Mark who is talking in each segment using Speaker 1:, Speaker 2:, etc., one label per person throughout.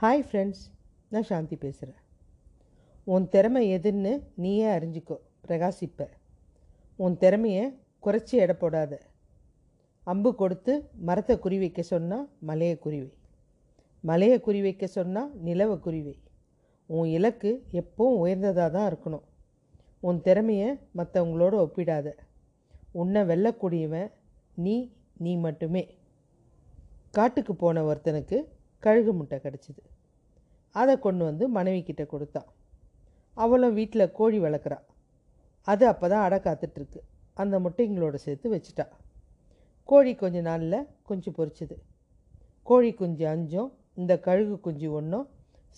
Speaker 1: Hi friends நான் சாந்தி பேசுகிறேன் உன் திறமை எதுன்னு நீயே அறிஞ்சிக்கோ. பிரகாசிப்ப. உன் திறமையை குறைச்சி எடை போடாத. அம்பு கொடுத்து மரத்தை குறி வைக்க சொன்னால் மலையை குறிவை மலையை குறி வைக்க சொன்னால் நிலவை குறிவை உன் இலக்கு எப்போவும் உயர்ந்ததாக தான் இருக்கணும். உன் திறமையை மற்றவங்களோட ஒப்பிடாத. உன்னை வெல்லக்கூடியவன் நீ நீ மட்டுமே. காட்டுக்கு போன ஒருத்தனுக்கு கழுகு முட்டை கிடச்சிது. அதை கொண்டு வந்து மனைவி கிட்ட கொடுத்தான் அவளும் வீட்டில் கோழி வளர்க்குறா. அது அப்போ தான் அடை காத்துட்ருக்கு. அந்த முட்டைங்களோட சேர்த்து வச்சிட்டா. கோழி கொஞ்ச நாளில் குஞ்சு பொறிச்சுது கோழி குஞ்சு அஞ்சும் இந்த கழுகு குஞ்சு ஒன்றும்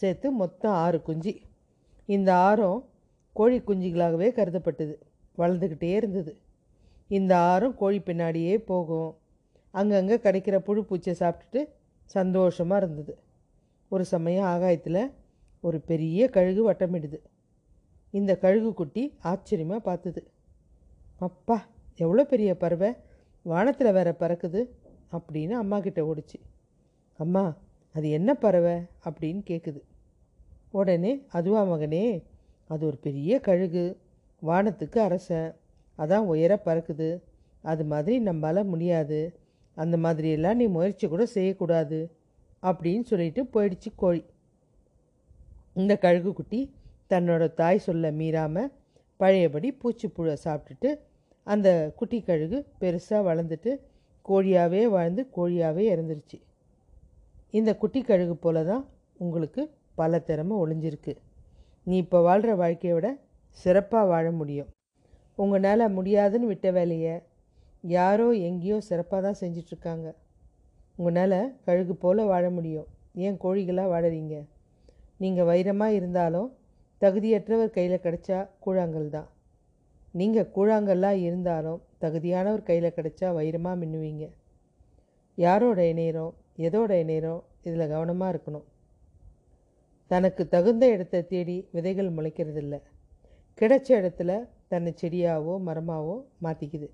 Speaker 1: சேர்த்து மொத்தம் ஆறு குஞ்சு. இந்த ஆறும் கோழி குஞ்சுகளாகவே கருதப்பட்டது. வளர்ந்துக்கிட்டே இருந்தது. இந்த ஆறும் கோழி பின்னாடியே போகும். அங்கங்கே கிடைக்கிற புழு பூச்சியை சாப்பிட்டுட்டு சந்தோஷமாக இருந்தது. ஒரு சமயம் ஆகாயத்தில் ஒரு பெரிய கழுகு வட்டமிடுது. இந்த கழுகு குட்டி ஆச்சரியமாக பார்த்துது அப்பா எவ்வளோ பெரிய பறவை? வானத்தில் வேற பறக்குது அப்படின்னு அம்மா கிட்ட ஓடிச்சு. அம்மா அது என்ன பறவை? அப்படின்னு கேட்குது உடனே அதுவா மகனே அது ஒரு பெரிய கழுகு. வானத்துக்கு அரசன். அதான் உயர பறக்குது. அது மாதிரி நம்மளால் முடியாது. அந்த மாதிரியெல்லாம் நீ முயற்சி கூட செய்யக்கூடாது அப்படின்னு சொல்லிட்டு போயிடுச்சு கோழி. இந்த கழுகு குட்டி தன்னோட தாய் சொல்ல மீறாமல் பழையபடி பூச்சிப்புழை சாப்பிட்டுட்டு அந்த குட்டி கழுகு பெருசாக வளர்ந்துட்டு கோழியாகவே வாழ்ந்து கோழியாகவே இறந்துருச்சு. இந்த குட்டி கழுகு போல தான் உங்களுக்கு பல திறமை ஒளிஞ்சிருக்கு. நீ இப்போ வாழ்கிற வாழ்க்கையை விட சிறப்பாக வாழ முடியும். உங்களால் முடியாதுன்னு விட்ட வேலையை யாரோ எங்கேயோ சிறப்பாக தான் செஞ்சிட்ருக்காங்க. உங்களால் கழுகு போல் வாழ முடியும். ஏன் கோழிகளாக வாழறீங்க? நீங்கள் வைரமாக இருந்தாலும் தகுதியற்றவர் கையில் கிடைச்சா கூழாங்கல் தான். நீங்கள் கூழாங்கல்லாக இருந்தாலும் தகுதியானவர் கையில் கிடைச்சா வைரமாக மின்னுவீங்க. யாரோட இணையறோம்? எதோட இணையறோம்? இதில் கவனமாக இருக்கணும். தனக்கு தகுந்த இடத்தை தேடி விதைகள் முளைக்கிறதில்ல. கிடைச்ச இடத்துல தன்னை செடியாவோ மரமாவோ மாற்றிக்குது